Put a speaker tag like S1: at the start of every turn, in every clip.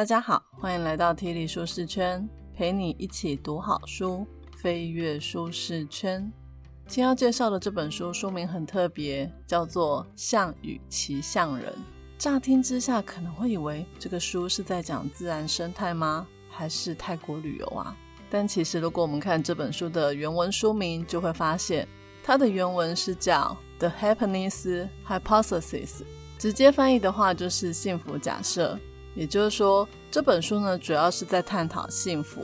S1: 大家好，欢迎来到 T 力舒适圈，陪你一起读好书，飞跃舒适圈。今天要介绍的这本书书名很特别，叫做《象与骑象人》。乍听之下可能会以为这个书是在讲自然生态吗？还是泰国旅游啊？但其实如果我们看这本书的原文书名，就会发现它的原文是叫《The Happiness Hypothesis》，直接翻译的话就是幸福假设。也就是说，这本书呢主要是在探讨幸福。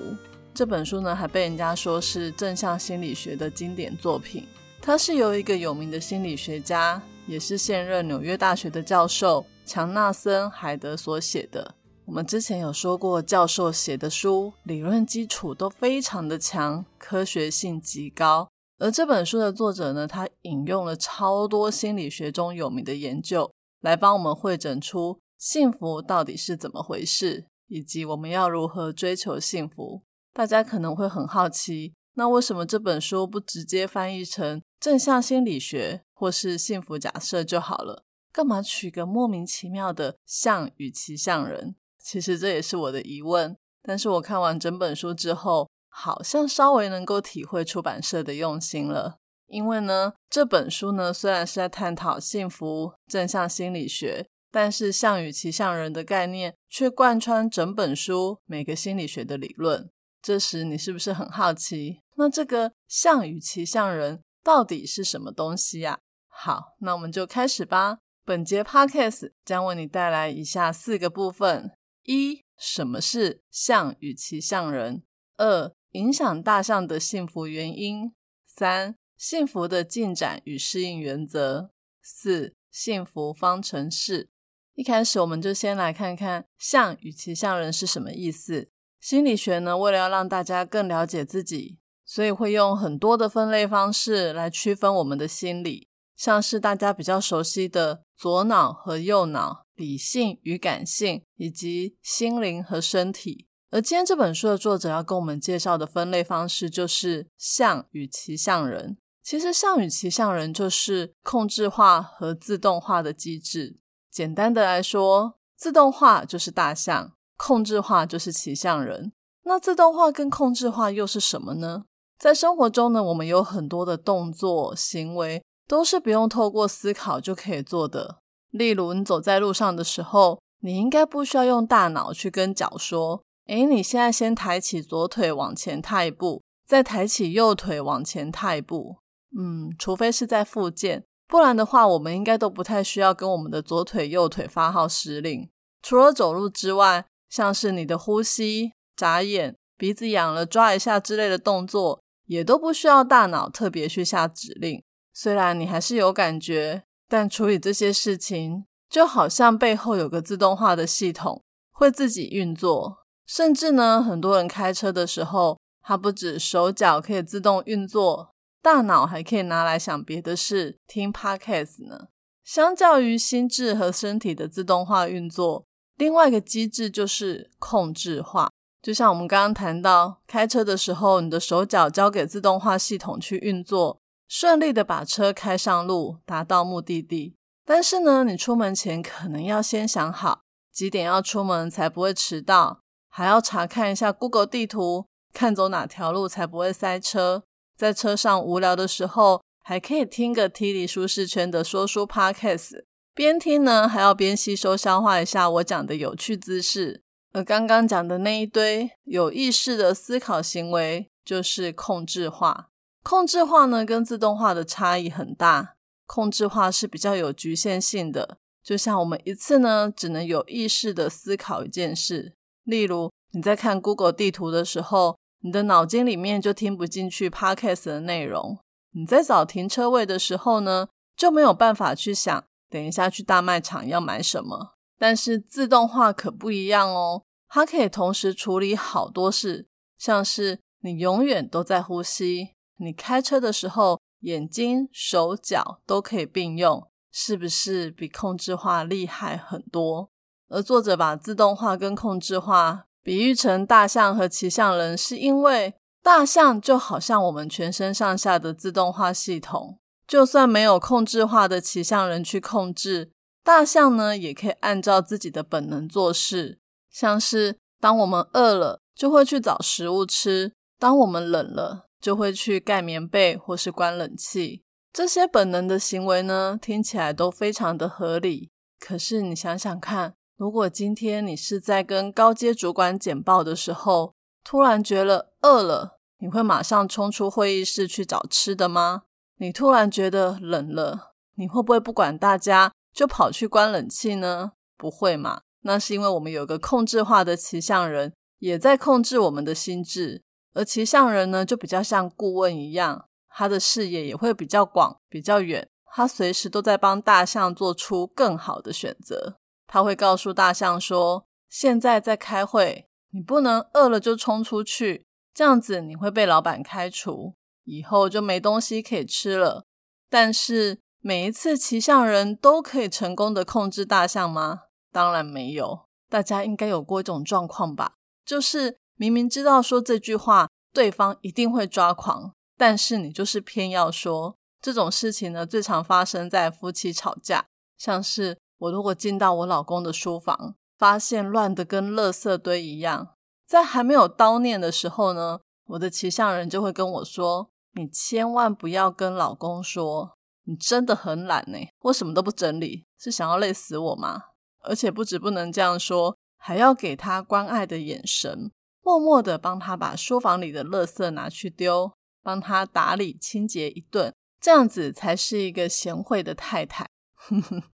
S1: 这本书呢还被人家说是正向心理学的经典作品。它是由一个有名的心理学家，也是现任纽约大学的教授强纳森·海德所写的。我们之前有说过，教授写的书理论基础都非常的强，科学性极高。而这本书的作者呢，他引用了超多心理学中有名的研究，来帮我们会诊出。幸福到底是怎么回事，以及我们要如何追求幸福？大家可能会很好奇，那为什么这本书不直接翻译成正向心理学或是幸福假设就好了？干嘛取个莫名其妙的象与其象人？其实这也是我的疑问。但是我看完整本书之后，好像稍微能够体会出版社的用心了。因为呢，这本书呢虽然是在探讨幸福正向心理学。但是象与骑象人的概念却贯穿整本书每个心理学的理论。这时你是不是很好奇？那这个象与骑象人到底是什么东西呀？好，那我们就开始吧。本节 podcast 将为你带来以下四个部分：一、什么是象与骑象人；二、影响大象的幸福原因；三、幸福的进展与适应原则；四、幸福方程式。一开始，我们就先来看看“象与其象人”是什么意思。心理学呢，为了要让大家更了解自己，所以会用很多的分类方式来区分我们的心理，像是大家比较熟悉的左脑和右脑、理性与感性，以及心灵和身体。而今天这本书的作者要跟我们介绍的分类方式，就是“象与其象人”。其实，“象与其象人”就是控制化和自动化的机制。简单的来说，自动化就是大象，控制化就是骑象人。那自动化跟控制化又是什么呢？在生活中呢，我们有很多的动作行为都是不用透过思考就可以做的。例如，你走在路上的时候，你应该不需要用大脑去跟脚说：“诶，你现在先抬起左腿往前踏一步，再抬起右腿往前踏一步。”嗯，除非是在附件。不然的话，我们应该都不太需要跟我们的左腿、右腿发号施令。除了走路之外，像是你的呼吸、眨眼、鼻子痒了抓一下之类的动作，也都不需要大脑特别去下指令。虽然你还是有感觉，但处理这些事情，就好像背后有个自动化的系统会自己运作。甚至呢，很多人开车的时候，它不止手脚可以自动运作。大脑还可以拿来想别的事，听 podcast 呢。相较于心智和身体的自动化运作，另外一个机制就是控制化。就像我们刚刚谈到，开车的时候，你的手脚交给自动化系统去运作，顺利的把车开上路，达到目的地。但是呢，你出门前可能要先想好几点要出门才不会迟到，还要查看一下 Google 地图，看走哪条路才不会塞车。在车上无聊的时候，还可以听个 T 离舒适圈的说书 Podcast，边听呢还要边吸收消化一下我讲的有趣姿势。而刚刚讲的那一堆有意识的思考行为，就是控制化。控制化呢跟自动化的差异很大，控制化是比较有局限性的，就像我们一次呢只能有意识的思考一件事，例如你在看 Google 地图的时候。你的脑筋里面就听不进去 podcast 的内容。你在找停车位的时候呢，就没有办法去想等一下去大卖场要买什么。但是自动化可不一样哦，它可以同时处理好多事，像是你永远都在呼吸，你开车的时候眼睛、手脚都可以并用，是不是比控制化厉害很多？而作者把自动化跟控制化。比喻成大象和骑象人，是因为大象就好像我们全身上下的自动化系统，就算没有控制化的骑象人去控制，大象呢也可以按照自己的本能做事。像是当我们饿了，就会去找食物吃；当我们冷了，就会去盖棉被或是关冷气。这些本能的行为呢，听起来都非常的合理。可是你想想看，如果今天你是在跟高阶主管简报的时候，突然觉得饿了，你会马上冲出会议室去找吃的吗？你突然觉得冷了，你会不会不管大家就跑去关冷气呢？不会嘛？那是因为我们有个控制化的骑象人，也在控制我们的心智。而骑象人呢，就比较像顾问一样，他的视野也会比较广、比较远，他随时都在帮大象做出更好的选择。他会告诉大象说：“现在在开会。”你不能饿了就冲出去，这样子你会被老板开除，以后就没东西可以吃了。但是每一次骑象人都可以成功的控制大象吗？当然没有。大家应该有过一种状况吧，就是明明知道说这句话对方一定会抓狂，但是你就是偏要说。这种事情呢，最常发生在夫妻吵架，像是我如果进到我老公的书房。发现乱的跟垃圾堆一样，在还没有叨念的时候呢，我的骑象人就会跟我说：“你千万不要跟老公说，你真的很懒呢，我什么都不整理，是想要累死我吗？而且不止不能这样说，还要给他关爱的眼神，默默的帮他把书房里的垃圾拿去丢，帮他打理清洁一顿，这样子才是一个贤惠的太太。”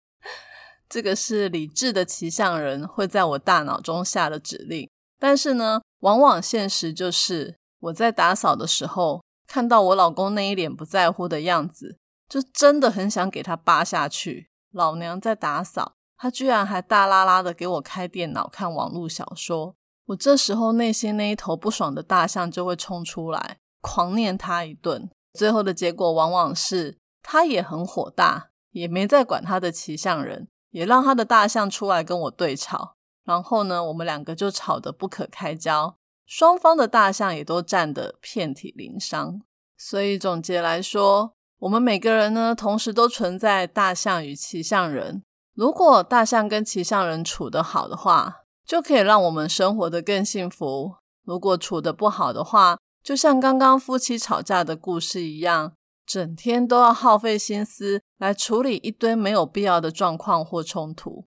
S1: 这个是理智的骑象人会在我大脑中下的指令，但是呢，往往现实就是我在打扫的时候，看到我老公那一脸不在乎的样子，就真的很想给他扒下去。老娘在打扫，他居然还大拉拉的给我开电脑看网络小说，我这时候内心那一头不爽的大象就会冲出来，狂念他一顿。最后的结果往往是他也很火大，也没再管他的骑象人。也让他的大象出来跟我对吵，然后呢，我们两个就吵得不可开交，双方的大象也都战得遍体鳞伤。所以总结来说，我们每个人呢，同时都存在大象与骑象人。如果大象跟骑象人处得好的话，就可以让我们生活得更幸福；如果处得不好的话，就像刚刚夫妻吵架的故事一样。整天都要耗费心思来处理一堆没有必要的状况或冲突。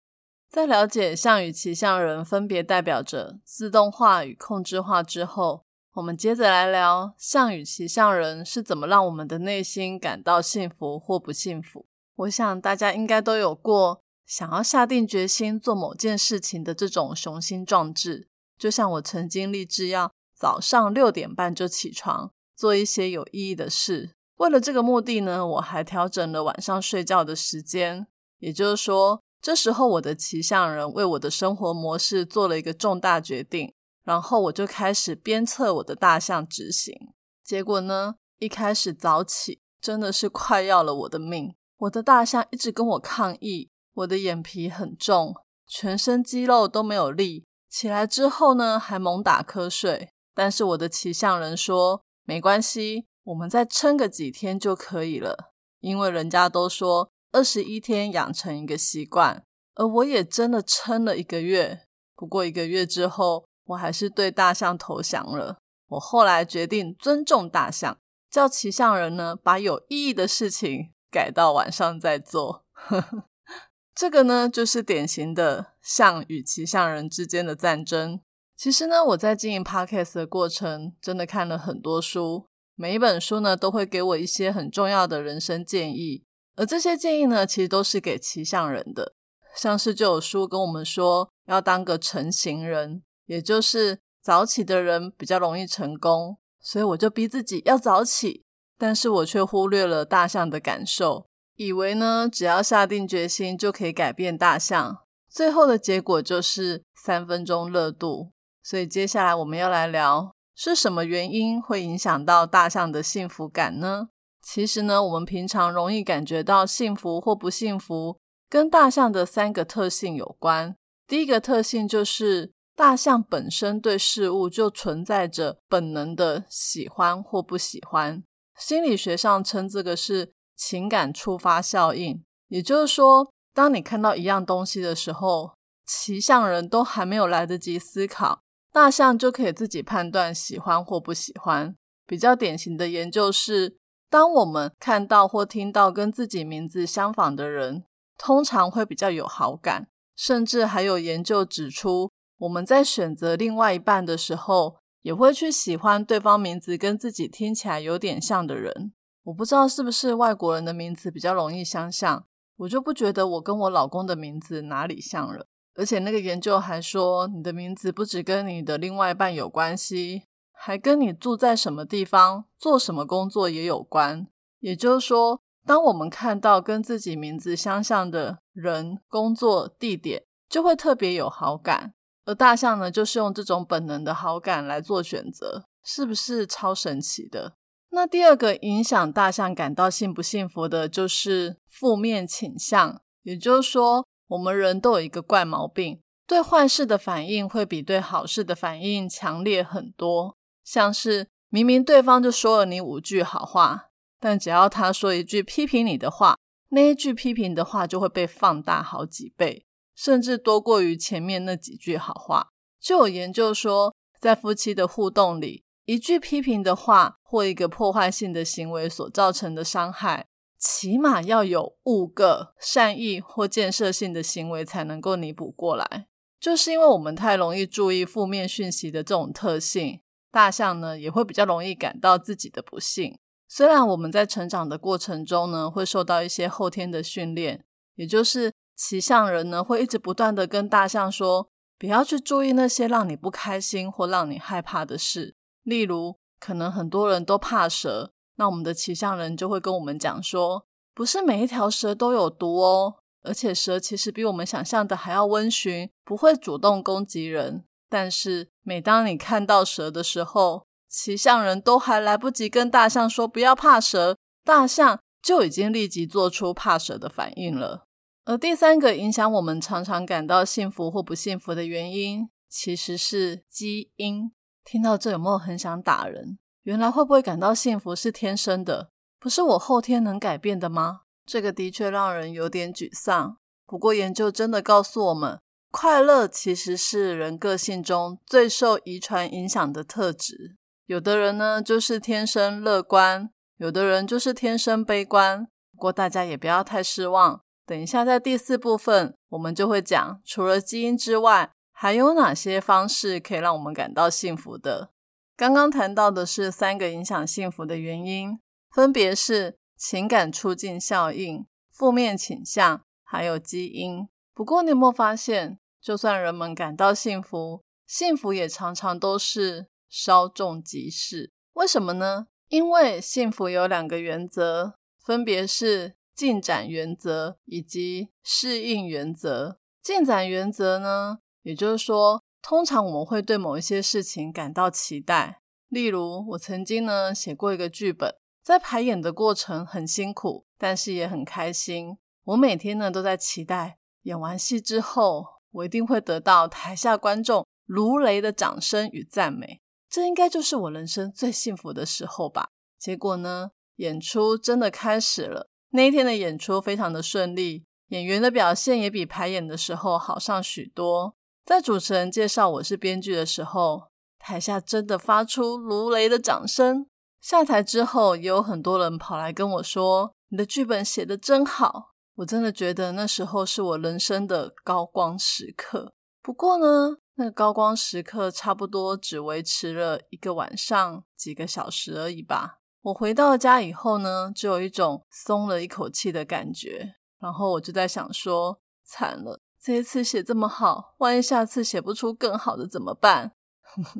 S1: 在了解象与骑象人分别代表着自动化与控制化之后，我们接着来聊象与骑象人是怎么让我们的内心感到幸福或不幸福。我想大家应该都有过想要下定决心做某件事情的这种雄心壮志，就像我曾经立志要早上六点半就起床，做一些有意义的事。为了这个目的呢，我还调整了晚上睡觉的时间。也就是说，这时候我的骑象人为我的生活模式做了一个重大决定，然后我就开始鞭策我的大象执行。结果呢，一开始早起真的是快要了我的命。我的大象一直跟我抗议，我的眼皮很重，全身肌肉都没有力。起来之后呢，还猛打瞌睡。但是我的骑象人说，没关系。我们再撑个几天就可以了，因为人家都说二十一天养成一个习惯，而我也真的撑了一个月。不过一个月之后，我还是对大象投降了。我后来决定尊重大象，叫骑象人呢把有意义的事情改到晚上再做。这个呢，就是典型的象与骑象人之间的战争。其实呢，我在经营 podcast 的过程，真的看了很多书。每一本书呢，都会给我一些很重要的人生建议，而这些建议呢，其实都是给骑象人的。像是就有书跟我们说，要当个成型人，也就是早起的人比较容易成功，所以我就逼自己要早起，但是我却忽略了大象的感受，以为呢，只要下定决心就可以改变大象，最后的结果就是三分钟热度。所以接下来我们要来聊。是什么原因会影响到大象的幸福感呢？其实呢，我们平常容易感觉到幸福或不幸福，跟大象的三个特性有关。第一个特性就是大象本身对事物就存在着本能的喜欢或不喜欢，心理学上称这个是情感触发效应。也就是说，当你看到一样东西的时候，骑象人都还没有来得及思考，大象就可以自己判断喜欢或不喜欢。比较典型的研究是，当我们看到或听到跟自己名字相仿的人，通常会比较有好感。甚至还有研究指出，我们在选择另外一半的时候，也会去喜欢对方名字跟自己听起来有点像的人。我不知道是不是外国人的名字比较容易相像，我就不觉得我跟我老公的名字哪里像了。而且那个研究还说，你的名字不只跟你的另外一半有关系。还跟你住在什么地方、做什么工作也有关。也就是说，当我们看到跟自己名字相像的人、工作地点，就会特别有好感。而大象呢，就是用这种本能的好感来做选择，是不是超神奇的？那第二个影响大象感到幸不幸福的，就是负面倾向。也就是说，我们人都有一个怪毛病，对坏事的反应会比对好事的反应强烈很多。像是明明对方就说了你五句好话，但只要他说一句批评你的话，那一句批评的话就会被放大好几倍，甚至多过于前面那几句好话。就有研究说，在夫妻的互动里，一句批评的话或一个破坏性的行为所造成的伤害，起码要有五个善意或建设性的行为才能够弥补过来。就是因为我们太容易注意负面讯息的这种特性。大象呢也会比较容易感到自己的不幸。虽然我们在成长的过程中呢，会受到一些后天的训练，也就是骑象人呢会一直不断的跟大象说，不要去注意那些让你不开心或让你害怕的事。例如，可能很多人都怕蛇，那我们的骑象人就会跟我们讲说，不是每一条蛇都有毒哦，而且蛇其实比我们想象的还要温驯，不会主动攻击人。但是，每当你看到蛇的时候，骑象人都还来不及跟大象说不要怕蛇，大象就已经立即做出怕蛇的反应了。而第三个影响我们常常感到幸福或不幸福的原因，其实是基因。听到这有没有很想打人？原来会不会感到幸福是天生的，不是我后天能改变的吗？这个的确让人有点沮丧。不过研究真的告诉我们。快乐其实是人个性中最受遗传影响的特质。有的人呢，就是天生乐观；有的人就是天生悲观。不过大家也不要太失望。等一下，在第四部分，我们就会讲，除了基因之外，还有哪些方式可以让我们感到幸福的。刚刚谈到的是三个影响幸福的原因，分别是情感促进效应、负面倾向，还有基因。不过，你有没有发现？就算人们感到幸福，幸福也常常都是稍纵即逝。为什么呢？因为幸福有两个原则，分别是进展原则以及适应原则。进展原则呢，也就是说，通常我们会对某一些事情感到期待。例如，我曾经呢写过一个剧本，在排演的过程很辛苦，但是也很开心。我每天呢都在期待演完戏之后。我一定会得到台下观众如雷的掌声与赞美，这应该就是我人生最幸福的时候吧。结果呢，演出真的开始了。那一天的演出非常的顺利，演员的表现也比排演的时候好上许多。在主持人介绍我是编剧的时候，台下真的发出如雷的掌声。下台之后，也有很多人跑来跟我说：“你的剧本写得真好。”我真的觉得那时候是我人生的高光时刻。不过呢，那个高光时刻差不多只维持了一个晚上、几个小时而已吧。我回到家以后呢，就有一种松了一口气的感觉。然后我就在想说，惨了，这一次写这么好，万一下次写不出更好的怎么办？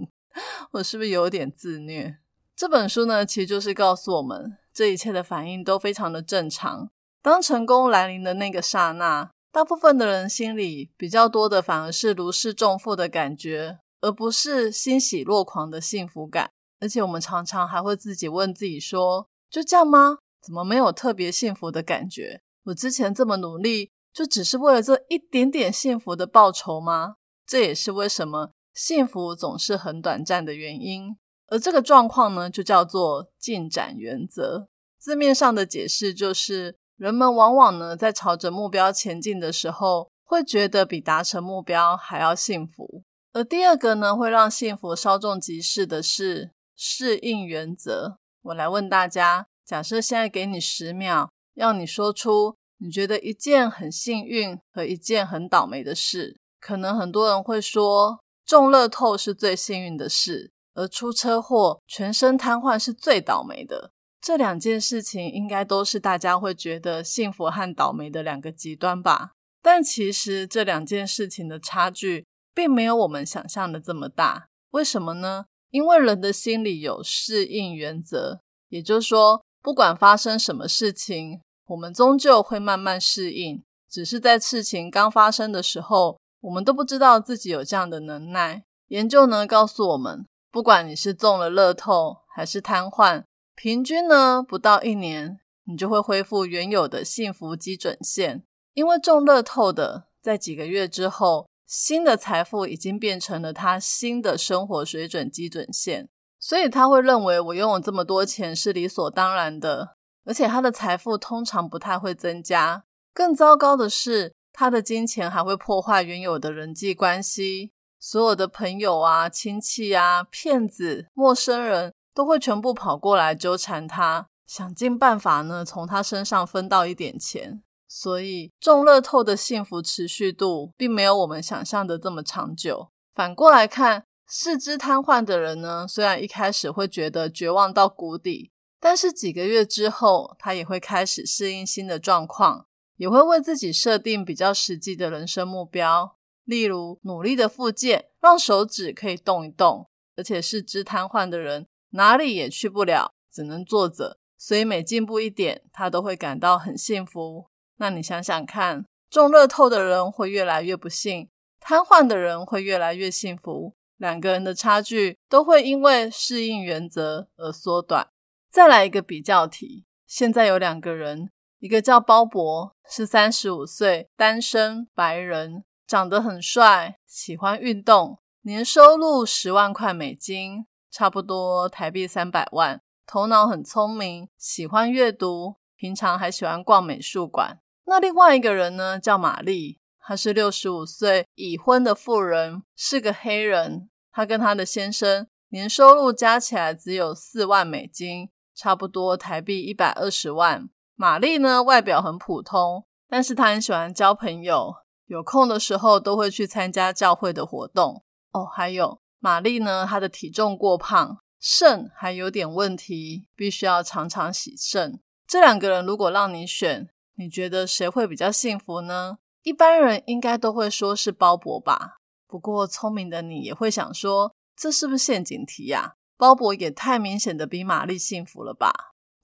S1: 我是不是有点自虐？这本书呢，其实就是告诉我们，这一切的反应都非常的正常。当成功来临的那个刹那，大部分的人心里比较多的反而是如释重负的感觉，而不是欣喜若狂的幸福感。而且我们常常还会自己问自己说：“就这样吗？怎么没有特别幸福的感觉？我之前这么努力，就只是为了这一点点幸福的报酬吗？”这也是为什么幸福总是很短暂的原因。而这个状况呢，就叫做进展原则。字面上的解释就是。人们往往呢，在朝着目标前进的时候，会觉得比达成目标还要幸福。而第二个呢，会让幸福稍纵即逝的是适应原则。我来问大家：假设现在给你十秒，要你说出你觉得一件很幸运和一件很倒霉的事，可能很多人会说中乐透是最幸运的事，而出车祸、全身瘫痪是最倒霉的。这两件事情应该都是大家会觉得幸福和倒霉的两个极端吧？但其实这两件事情的差距并没有我们想象的这么大。为什么呢？因为人的心里有适应原则，也就是说，不管发生什么事情，我们终究会慢慢适应。只是在事情刚发生的时候，我们都不知道自己有这样的能耐。研究呢告诉我们，不管你是中了乐透还是瘫痪。平均呢，不到一年，你就会恢复原有的幸福基准线。因为中乐透的，在几个月之后，新的财富已经变成了他新的生活水准基准线，所以他会认为我拥有这么多钱是理所当然的。而且他的财富通常不太会增加。更糟糕的是，他的金钱还会破坏原有的人际关系，所有的朋友啊、亲戚啊、骗子、陌生人。都会全部跑过来纠缠他，想尽办法呢从他身上分到一点钱。所以中乐透的幸福持续度并没有我们想象的这么长久。反过来看，四肢瘫痪的人呢，虽然一开始会觉得绝望到谷底，但是几个月之后，他也会开始适应新的状况，也会为自己设定比较实际的人生目标，例如努力的复健，让手指可以动一动。而且四肢瘫痪的人。哪里也去不了，只能坐着。所以每进步一点，他都会感到很幸福。那你想想看，中乐透的人会越来越不幸，瘫痪的人会越来越幸福。两个人的差距都会因为适应原则而缩短。再来一个比较题：现在有两个人，一个叫鲍勃，是三十五岁，单身，白人，长得很帅，喜欢运动，年收入十万块美金。差不多台币三百万，头脑很聪明，喜欢阅读，平常还喜欢逛美术馆。那另外一个人呢，叫玛丽，她是六十五岁已婚的妇人，是个黑人。她跟她的先生年收入加起来只有四万美金，差不多台币一百二十万。玛丽呢，外表很普通，但是她很喜欢交朋友，有空的时候都会去参加教会的活动。哦，还有。玛丽呢？她的体重过胖，肾还有点问题，必须要常常洗肾。这两个人如果让你选，你觉得谁会比较幸福呢？一般人应该都会说是鲍勃吧。不过聪明的你也会想说，这是不是陷阱题呀？鲍勃也太明显的比玛丽幸福了吧？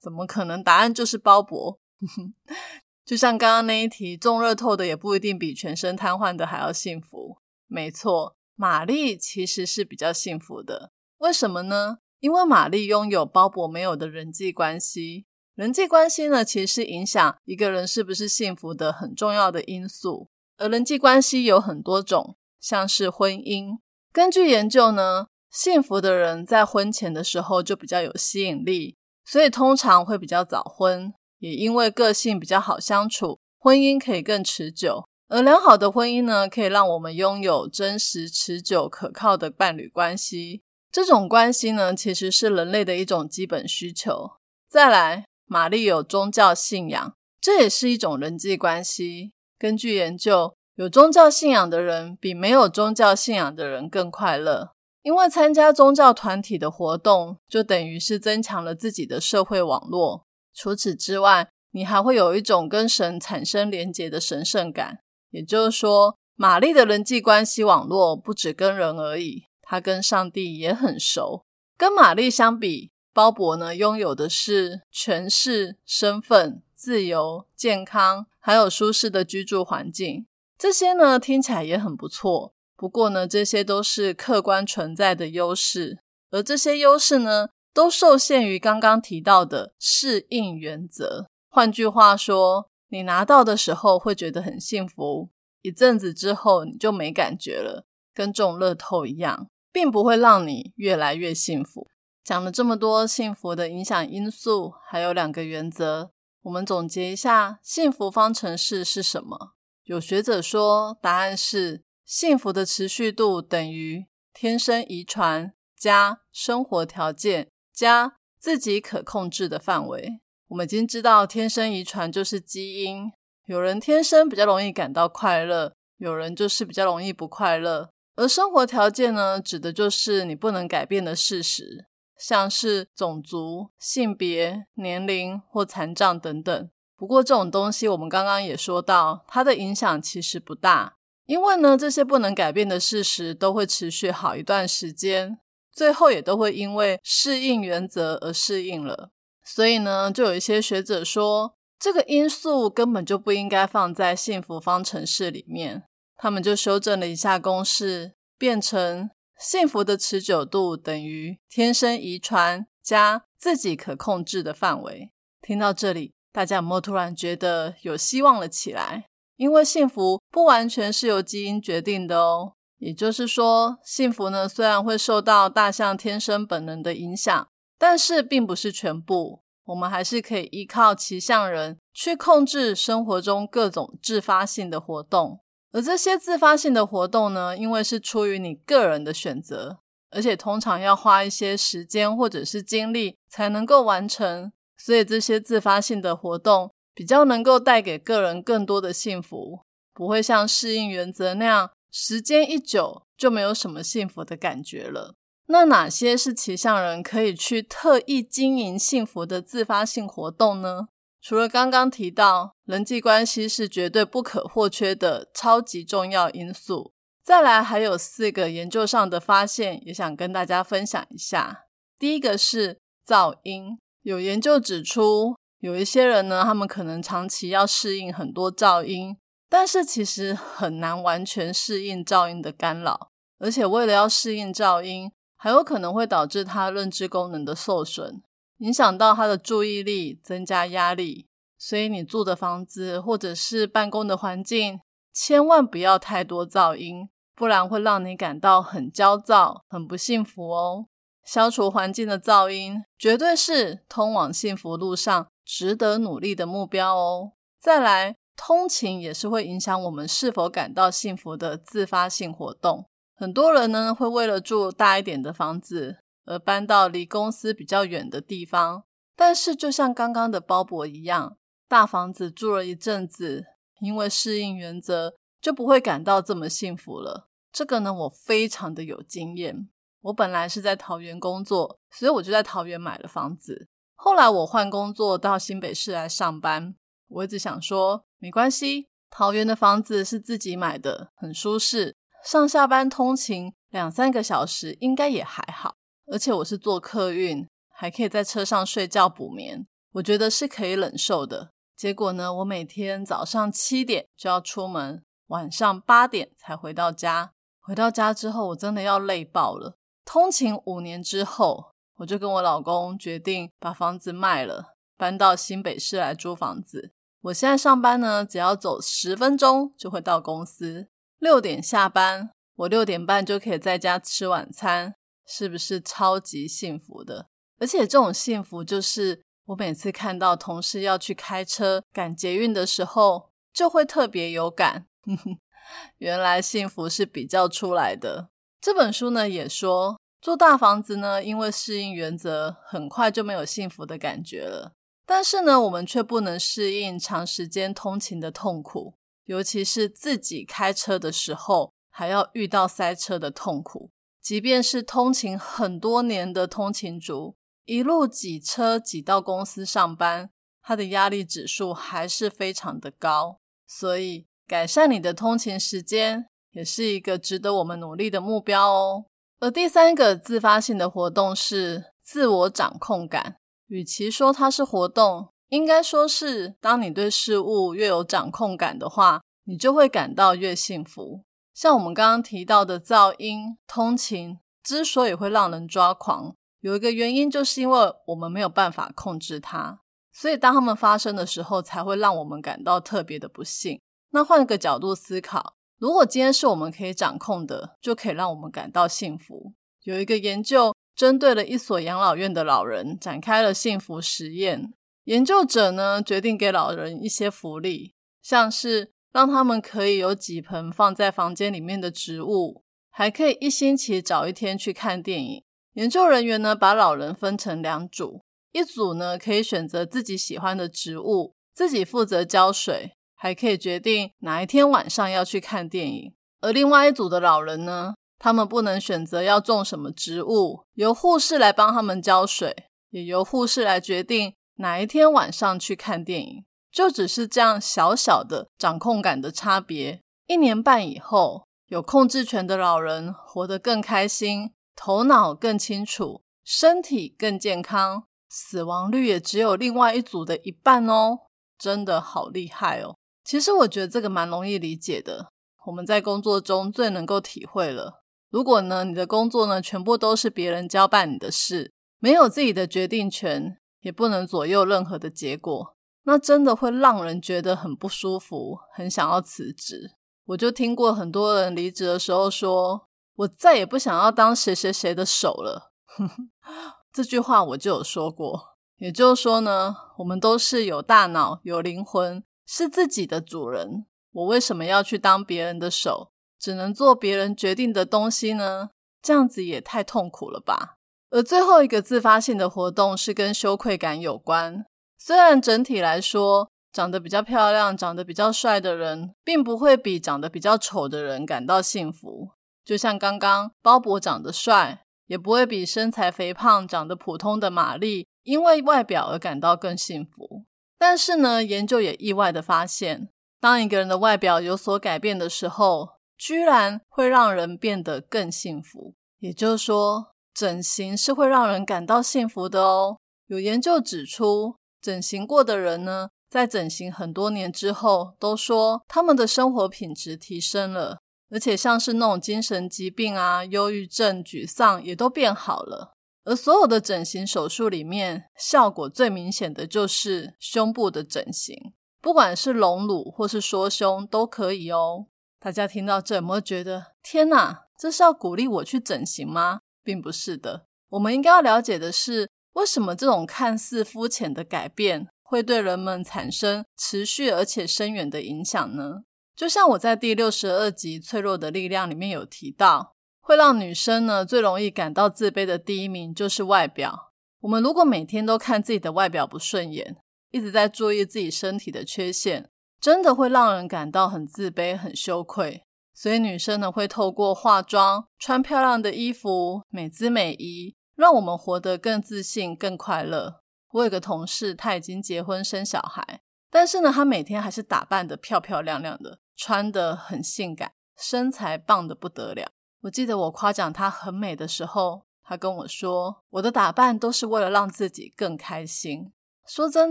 S1: 怎么可能？答案就是鲍勃。就像刚刚那一题，中热透的也不一定比全身瘫痪的还要幸福。没错。玛丽其实是比较幸福的，为什么呢？因为玛丽拥有鲍勃没有的人际关系。人际关系呢，其实是影响一个人是不是幸福的很重要的因素。而人际关系有很多种，像是婚姻。根据研究呢，幸福的人在婚前的时候就比较有吸引力，所以通常会比较早婚。也因为个性比较好相处，婚姻可以更持久。而良好的婚姻呢，可以让我们拥有真实、持久、可靠的伴侣关系。这种关系呢，其实是人类的一种基本需求。再来，玛丽有宗教信仰，这也是一种人际关系。根据研究，有宗教信仰的人比没有宗教信仰的人更快乐，因为参加宗教团体的活动，就等于是增强了自己的社会网络。除此之外，你还会有一种跟神产生连结的神圣感。也就是说，玛丽的人际关系网络不只跟人而已，她跟上帝也很熟。跟玛丽相比，鲍勃呢拥有的是权势、身份、自由、健康，还有舒适的居住环境。这些呢听起来也很不错。不过呢，这些都是客观存在的优势，而这些优势呢，都受限于刚刚提到的适应原则。换句话说。你拿到的时候会觉得很幸福，一阵子之后你就没感觉了，跟中乐透一样，并不会让你越来越幸福。讲了这么多幸福的影响因素，还有两个原则，我们总结一下，幸福方程式是什么？有学者说，答案是幸福的持续度等于天生遗传加生活条件加自己可控制的范围。我们已经知道，天生遗传就是基因，有人天生比较容易感到快乐，有人就是比较容易不快乐。而生活条件呢，指的就是你不能改变的事实，像是种族、性别、年龄或残障等等。不过这种东西，我们刚刚也说到，它的影响其实不大，因为呢，这些不能改变的事实都会持续好一段时间，最后也都会因为适应原则而适应了。所以呢，就有一些学者说，这个因素根本就不应该放在幸福方程式里面。他们就修正了一下公式，变成幸福的持久度等于天生遗传加自己可控制的范围。听到这里，大家有没有突然觉得有希望了起来？因为幸福不完全是由基因决定的哦。也就是说，幸福呢虽然会受到大象天生本能的影响，但是并不是全部。我们还是可以依靠骑象人去控制生活中各种自发性的活动。而这些自发性的活动呢，因为是出于你个人的选择，而且通常要花一些时间或者是精力才能够完成，所以这些自发性的活动比较能够带给个人更多的幸福，不会像适应原则那样，时间一久就没有什么幸福的感觉了。那哪些是骑象人可以去特意经营幸福的自发性活动呢？除了刚刚提到人际关系是绝对不可或缺的超级重要因素，再来还有四个研究上的发现，也想跟大家分享一下。第一个是噪音，有研究指出，有一些人呢，他们可能长期要适应很多噪音，但是其实很难完全适应噪音的干扰，而且为了要适应噪音，还有可能会导致他认知功能的受损。影响到他的注意力，增加压力，所以你住的房子或者是办公的环境，千万不要太多噪音，不然会让你感到很焦躁、很不幸福哦。消除环境的噪音，绝对是通往幸福路上值得努力的目标哦。再来，通勤也是会影响我们是否感到幸福的自发性活动。很多人呢，会为了住大一点的房子。而搬到离公司比较远的地方，但是就像刚刚的包伯一样，大房子住了一阵子，因为适应原则，就不会感到这么幸福了。这个呢，我非常的有经验。我本来是在桃园工作，所以我就在桃园买了房子。后来我换工作到新北市来上班，我一直想说，没关系，桃园的房子是自己买的，很舒适，上下班通勤两三个小时应该也还好。而且我是坐客运，还可以在车上睡觉补眠，我觉得是可以忍受的。结果呢，我每天早上七点就要出门，晚上八点才回到家。回到家之后，我真的要累爆了。通勤五年之后，我就跟我老公决定把房子卖了，搬到新北市来租房子。我现在上班呢，只要走十分钟就会到公司，六点下班，我六点半就可以在家吃晚餐。是不是超级幸福的？而且这种幸福，就是我每次看到同事要去开车赶捷运的时候，就会特别有感。原来幸福是比较出来的。这本书呢也说，住大房子呢，因为适应原则，很快就没有幸福的感觉了。但是呢，我们却不能适应长时间通勤的痛苦，尤其是自己开车的时候，还要遇到塞车的痛苦。即便是通勤很多年的通勤族，一路挤车挤到公司上班，他的压力指数还是非常的高。所以，改善你的通勤时间也是一个值得我们努力的目标哦。而第三个自发性的活动是自我掌控感。与其说它是活动，应该说是当你对事物越有掌控感的话，你就会感到越幸福。像我们刚刚提到的噪音、通勤，之所以会让人抓狂，有一个原因，就是因为我们没有办法控制它，所以当它们发生的时候，才会让我们感到特别的不幸。那换个角度思考，如果今天是我们可以掌控的，就可以让我们感到幸福。有一个研究针对了一所养老院的老人，展开了幸福实验。研究者呢决定给老人一些福利，像是让他们可以有几盆放在房间里面的植物，还可以一星期找一天去看电影。研究人员呢，把老人分成两组，一组呢可以选择自己喜欢的植物，自己负责浇水，还可以决定哪一天晚上要去看电影。而另外一组的老人呢，他们不能选择要种什么植物，由护士来帮他们浇水，也由护士来决定哪一天晚上去看电影。就只是这样小小的掌控感的差别。一年半以后，有控制权的老人活得更开心。头脑更清楚，身体更健康，死亡率也只有另外一组的一半哦，真的好厉害哦！其实我觉得这个蛮容易理解的，我们在工作中最能够体会了。如果呢，你的工作呢全部都是别人交办你的事，没有自己的决定权，也不能左右任何的结果，那真的会让人觉得很不舒服，很想要辞职。我就听过很多人离职的时候说。我再也不想要当谁谁谁的手了。这句话我就有说过，也就是说呢，我们都是有大脑、有灵魂，是自己的主人。我为什么要去当别人的手，只能做别人决定的东西呢？这样子也太痛苦了吧。而最后一个自发性的活动是跟羞愧感有关。虽然整体来说，长得比较漂亮、长得比较帅的人，并不会比长得比较丑的人感到幸福。就像刚刚鲍勃长得帅，也不会比身材肥胖、长得普通的玛丽因为外表而感到更幸福。但是呢，研究也意外的发现，当一个人的外表有所改变的时候，居然会让人变得更幸福。也就是说，整形是会让人感到幸福的哦。有研究指出，整形过的人呢，在整形很多年之后，都说他们的生活品质提升了。而且像是那种精神疾病啊、忧郁症、沮丧也都变好了。而所有的整形手术里面，效果最明显的就是胸部的整形，不管是隆乳或是缩胸都可以哦。大家听到这有没有觉得天哪？这是要鼓励我去整形吗？并不是的。我们应该要了解的是，为什么这种看似肤浅的改变会对人们产生持续而且深远的影响呢？就像我在第六十二集《脆弱的力量》里面有提到，会让女生呢最容易感到自卑的第一名就是外表。我们如果每天都看自己的外表不顺眼，一直在注意自己身体的缺陷，真的会让人感到很自卑、很羞愧。所以女生呢会透过化妆、穿漂亮的衣服、美姿美仪，让我们活得更自信、更快乐。我有个同事，她已经结婚生小孩，但是呢，她每天还是打扮的漂漂亮亮的。穿的很性感，身材棒的不得了。我记得我夸奖她很美的时候，她跟我说：“我的打扮都是为了让自己更开心。”说真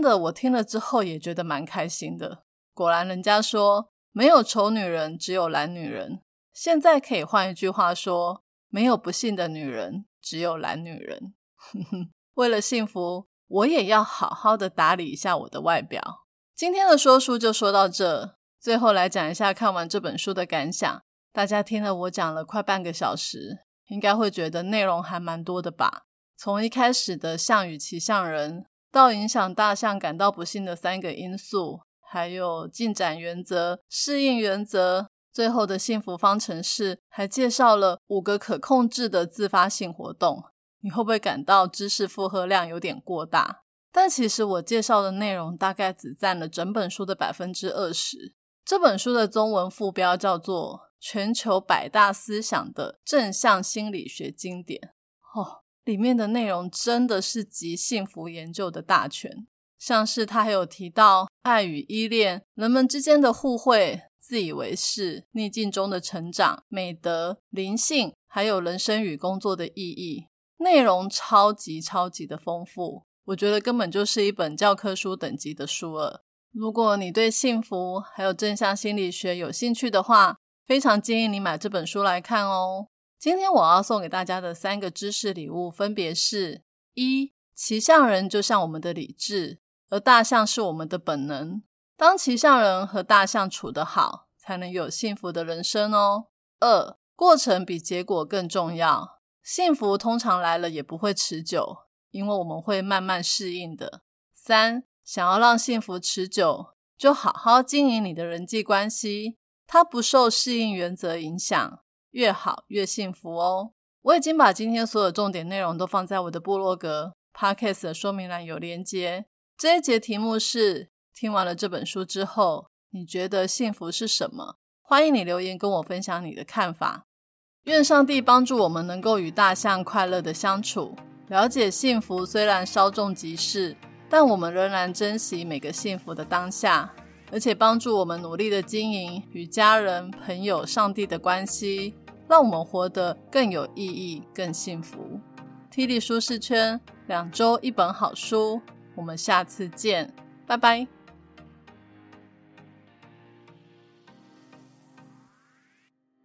S1: 的，我听了之后也觉得蛮开心的。果然，人家说没有丑女人，只有懒女人。现在可以换一句话说：没有不幸的女人，只有懒女人。为了幸福，我也要好好的打理一下我的外表。今天的说书就说到这。最后来讲一下看完这本书的感想。大家听了我讲了快半个小时，应该会觉得内容还蛮多的吧？从一开始的象与骑象人，到影响大象感到不幸的三个因素，还有进展原则、适应原则，最后的幸福方程式，还介绍了五个可控制的自发性活动。你会不会感到知识负荷量有点过大？但其实我介绍的内容大概只占了整本书的百分之二十。这本书的中文副标叫做《全球百大思想的正向心理学经典》哦，里面的内容真的是集幸福研究的大全。像是他还有提到爱与依恋、人们之间的互惠、自以为是、逆境中的成长、美德、灵性，还有人生与工作的意义，内容超级超级的丰富。我觉得根本就是一本教科书等级的书了。如果你对幸福还有正向心理学有兴趣的话，非常建议你买这本书来看哦。今天我要送给大家的三个知识礼物，分别是：一、骑象人就像我们的理智，而大象是我们的本能。当骑象人和大象处得好，才能有幸福的人生哦。二、过程比结果更重要。幸福通常来了也不会持久，因为我们会慢慢适应的。三。想要让幸福持久，就好好经营你的人际关系，它不受适应原则影响，越好越幸福哦。我已经把今天所有重点内容都放在我的部落格 Podcast 的说明栏有连接。这一节题目是：听完了这本书之后，你觉得幸福是什么？欢迎你留言跟我分享你的看法。愿上帝帮助我们能够与大象快乐的相处，了解幸福虽然稍纵即逝，但我们仍然珍惜每个幸福的当下，而且帮助我们努力的经营与家人、朋友、上帝的关系，让我们活得更有意义、更幸福。T 力舒适圈，两周一本好书，我们下次见，拜拜。